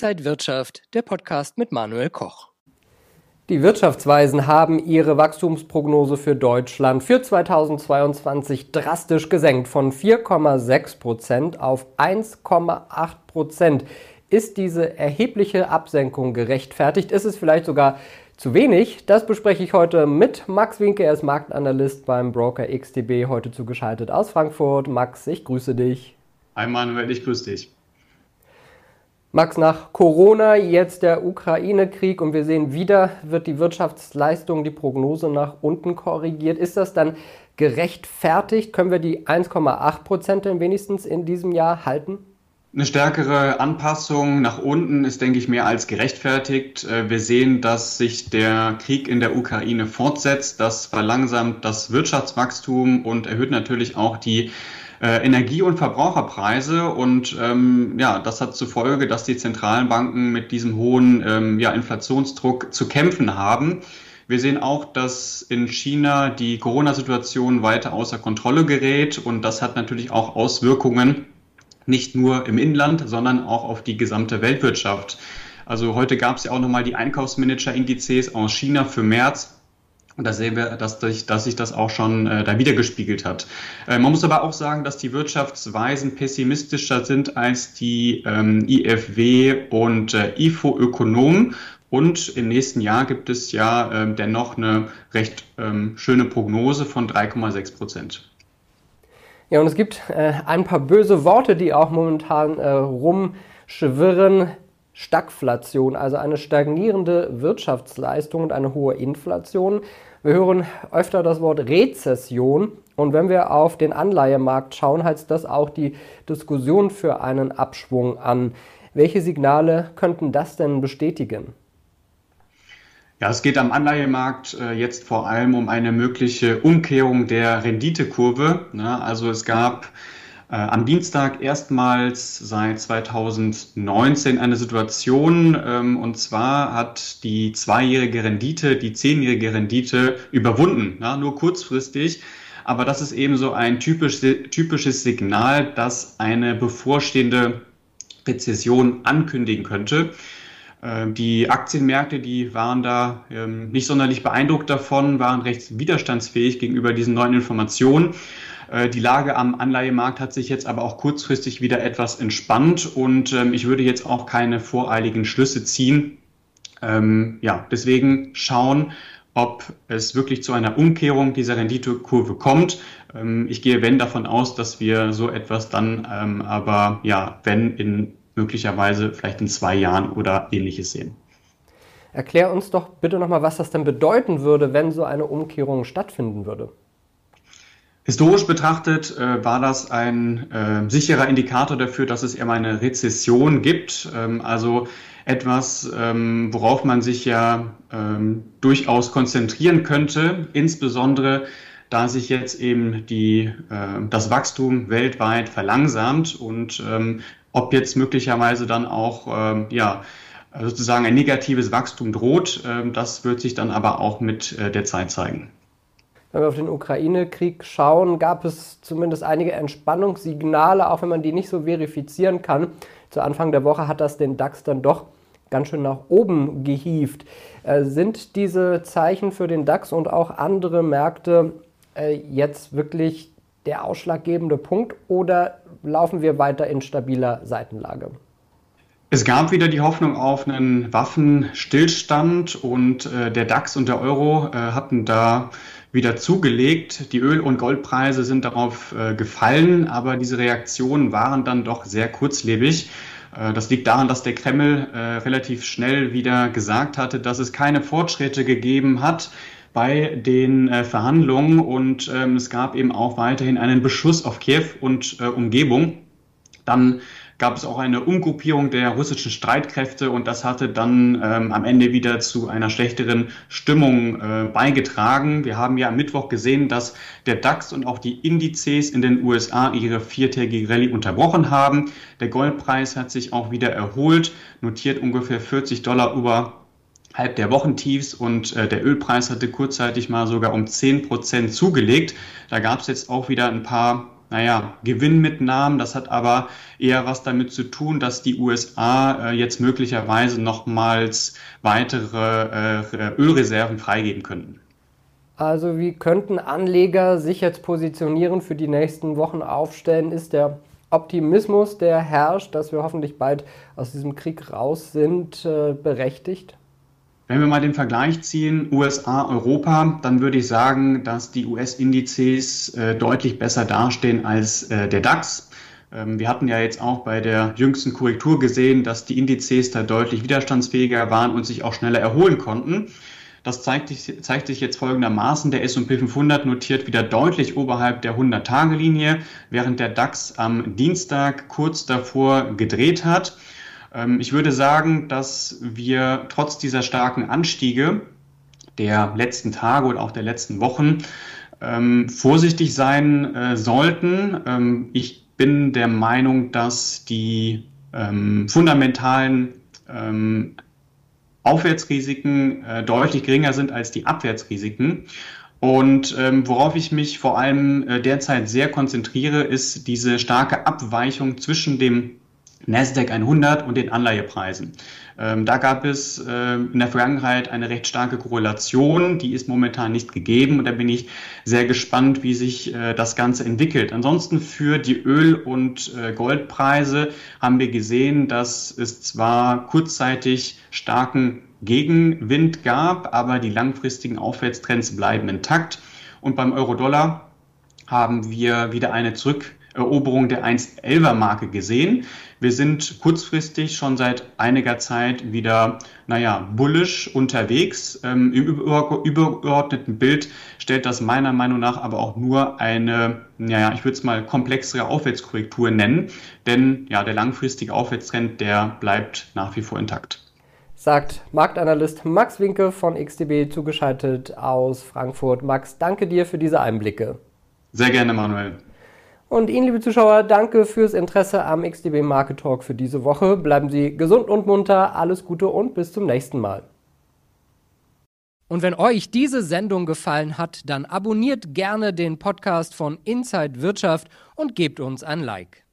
Inside Wirtschaft, der Podcast mit Manuel Koch. Die Wirtschaftsweisen haben ihre Wachstumsprognose für Deutschland für 2022 drastisch gesenkt von 4,6 Prozent auf 1,8 Prozent. Ist diese erhebliche Absenkung gerechtfertigt? Ist es vielleicht sogar zu wenig? Das bespreche ich heute mit Max Winke. Er ist Marktanalyst beim Broker XTB, heute zugeschaltet aus Frankfurt. Max, ich grüße dich. Hi Manuel, ich grüße dich. Max, nach Corona jetzt der Ukraine-Krieg und wir sehen wieder, wird die Wirtschaftsleistung, die Prognose nach unten korrigiert. Ist das dann gerechtfertigt? Können wir die 1,8 Prozent denn wenigstens in diesem Jahr halten? Eine stärkere Anpassung nach unten ist, denke ich, mehr als gerechtfertigt. Äh, wir sehen, dass sich der Krieg in der Ukraine fortsetzt. Das verlangsamt das Wirtschaftswachstum und erhöht natürlich auch die äh, Energie- und Verbraucherpreise. Und ähm, ja, das hat zur Folge, dass die zentralen Banken mit diesem hohen ähm, ja, Inflationsdruck zu kämpfen haben. Wir sehen auch, dass in China die Corona-Situation weiter außer Kontrolle gerät und das hat natürlich auch Auswirkungen nicht nur im Inland, sondern auch auf die gesamte Weltwirtschaft. Also heute gab es ja auch nochmal die Einkaufsmanager-Indizes aus China für März. Und da sehen wir, dass, sich, dass sich das auch schon äh, da wiedergespiegelt hat. Äh, man muss aber auch sagen, dass die Wirtschaftsweisen pessimistischer sind als die ähm, IFW und äh, IFO-Ökonomen. Und im nächsten Jahr gibt es ja äh, dennoch eine recht ähm, schöne Prognose von 3,6 Prozent. Ja, und es gibt äh, ein paar böse Worte, die auch momentan äh, rumschwirren. Stagflation, also eine stagnierende Wirtschaftsleistung und eine hohe Inflation. Wir hören öfter das Wort Rezession und wenn wir auf den Anleihemarkt schauen, heißt das auch die Diskussion für einen Abschwung an. Welche Signale könnten das denn bestätigen? Ja, es geht am Anleihemarkt äh, jetzt vor allem um eine mögliche Umkehrung der Renditekurve. Ne? Also es gab am Dienstag erstmals seit 2019 eine Situation, ähm, und zwar hat die zweijährige Rendite die zehnjährige Rendite überwunden, na, nur kurzfristig. Aber das ist eben so ein typisch, typisches Signal, das eine bevorstehende Rezession ankündigen könnte. Äh, die Aktienmärkte, die waren da ähm, nicht sonderlich beeindruckt davon, waren recht widerstandsfähig gegenüber diesen neuen Informationen. Äh, die Lage am Anleihemarkt hat sich jetzt aber auch kurzfristig wieder etwas entspannt und ähm, ich würde jetzt auch keine voreiligen Schlüsse ziehen. Ähm, ja, deswegen schauen, ob es wirklich zu einer Umkehrung dieser Renditekurve kommt. Ähm, ich gehe, wenn, davon aus, dass wir so etwas dann ähm, aber, ja, wenn in möglicherweise vielleicht in zwei Jahren oder ähnliches sehen. Erklär uns doch bitte nochmal, was das denn bedeuten würde, wenn so eine Umkehrung stattfinden würde. Historisch betrachtet äh, war das ein äh, sicherer Indikator dafür, dass es eher eine Rezession gibt. Ähm, also etwas, ähm, worauf man sich ja ähm, durchaus konzentrieren könnte, insbesondere da sich jetzt eben die, äh, das Wachstum weltweit verlangsamt und ähm, ob jetzt möglicherweise dann auch ähm, ja, sozusagen ein negatives Wachstum droht, ähm, das wird sich dann aber auch mit äh, der Zeit zeigen. Wenn wir auf den Ukraine-Krieg schauen, gab es zumindest einige Entspannungssignale, auch wenn man die nicht so verifizieren kann. Zu Anfang der Woche hat das den DAX dann doch ganz schön nach oben gehievt. Äh, sind diese Zeichen für den DAX und auch andere Märkte äh, jetzt wirklich der ausschlaggebende Punkt oder laufen wir weiter in stabiler Seitenlage? Es gab wieder die Hoffnung auf einen Waffenstillstand und äh, der DAX und der Euro äh, hatten da wieder zugelegt. Die Öl- und Goldpreise sind darauf äh, gefallen, aber diese Reaktionen waren dann doch sehr kurzlebig. Äh, das liegt daran, dass der Kreml äh, relativ schnell wieder gesagt hatte, dass es keine Fortschritte gegeben hat bei den äh, Verhandlungen und ähm, es gab eben auch weiterhin einen Beschuss auf Kiew und äh, Umgebung. Dann gab es auch eine Umgruppierung der russischen Streitkräfte und das hatte dann ähm, am Ende wieder zu einer schlechteren Stimmung äh, beigetragen. Wir haben ja am Mittwoch gesehen, dass der DAX und auch die Indizes in den USA ihre viertägige Rallye unterbrochen haben. Der Goldpreis hat sich auch wieder erholt, notiert ungefähr 40 Dollar über halb der Wochentiefs und äh, der Ölpreis hatte kurzzeitig mal sogar um 10 Prozent zugelegt. Da gab es jetzt auch wieder ein paar naja, Gewinnmitnahmen. Das hat aber eher was damit zu tun, dass die USA äh, jetzt möglicherweise nochmals weitere äh, Ölreserven freigeben könnten. Also wie könnten Anleger sich jetzt positionieren für die nächsten Wochen aufstellen? Ist der Optimismus, der herrscht, dass wir hoffentlich bald aus diesem Krieg raus sind, äh, berechtigt? Wenn wir mal den Vergleich ziehen, USA, Europa, dann würde ich sagen, dass die US-Indizes äh, deutlich besser dastehen als äh, der DAX. Ähm, wir hatten ja jetzt auch bei der jüngsten Korrektur gesehen, dass die Indizes da deutlich widerstandsfähiger waren und sich auch schneller erholen konnten. Das zeigt, zeigt sich jetzt folgendermaßen. Der S&P 500 notiert wieder deutlich oberhalb der 100-Tage-Linie, während der DAX am Dienstag kurz davor gedreht hat. Ähm, ich würde sagen, dass wir trotz dieser starken Anstiege der letzten Tage und auch der letzten Wochen ähm, vorsichtig sein äh, sollten. Ähm, ich bin der Meinung, dass die fundamentalen Aufwärtsrisiken äh, deutlich geringer sind als die Abwärtsrisiken. Und ähm, worauf ich mich vor allem äh, derzeit sehr konzentriere, ist diese starke Abweichung zwischen dem Nasdaq 100 und den Anleihepreisen. Ähm, da gab es äh, in der Vergangenheit eine recht starke Korrelation, die ist momentan nicht gegeben und da bin ich sehr gespannt, wie sich äh, das Ganze entwickelt. Ansonsten für die Öl- und äh, Goldpreise haben wir gesehen, dass es zwar kurzzeitig starken Gegenwind gab, aber die langfristigen Aufwärtstrends bleiben intakt und beim Euro-Dollar haben wir wieder eine Zurück Eroberung der 1,11er Marke gesehen. Wir sind kurzfristig schon seit einiger Zeit wieder, naja, bullish unterwegs. Ähm, Im übergeordneten Bild stellt das meiner Meinung nach aber auch nur eine, naja, ich würde es mal komplexere Aufwärtskorrektur nennen, denn ja, der langfristige Aufwärtstrend, der bleibt nach wie vor intakt sagt Marktanalyst Max Winke von XTB zugeschaltet aus Frankfurt. Max, danke dir für diese Einblicke. Sehr gerne, Manuel. Und Ihnen, liebe Zuschauer, danke fürs Interesse am XDB Market Talk für diese Woche. Bleiben Sie gesund und munter, alles Gute und bis zum nächsten Mal. Und wenn euch diese Sendung gefallen hat, dann abonniert gerne den Podcast von Inside Wirtschaft und gebt uns ein Like.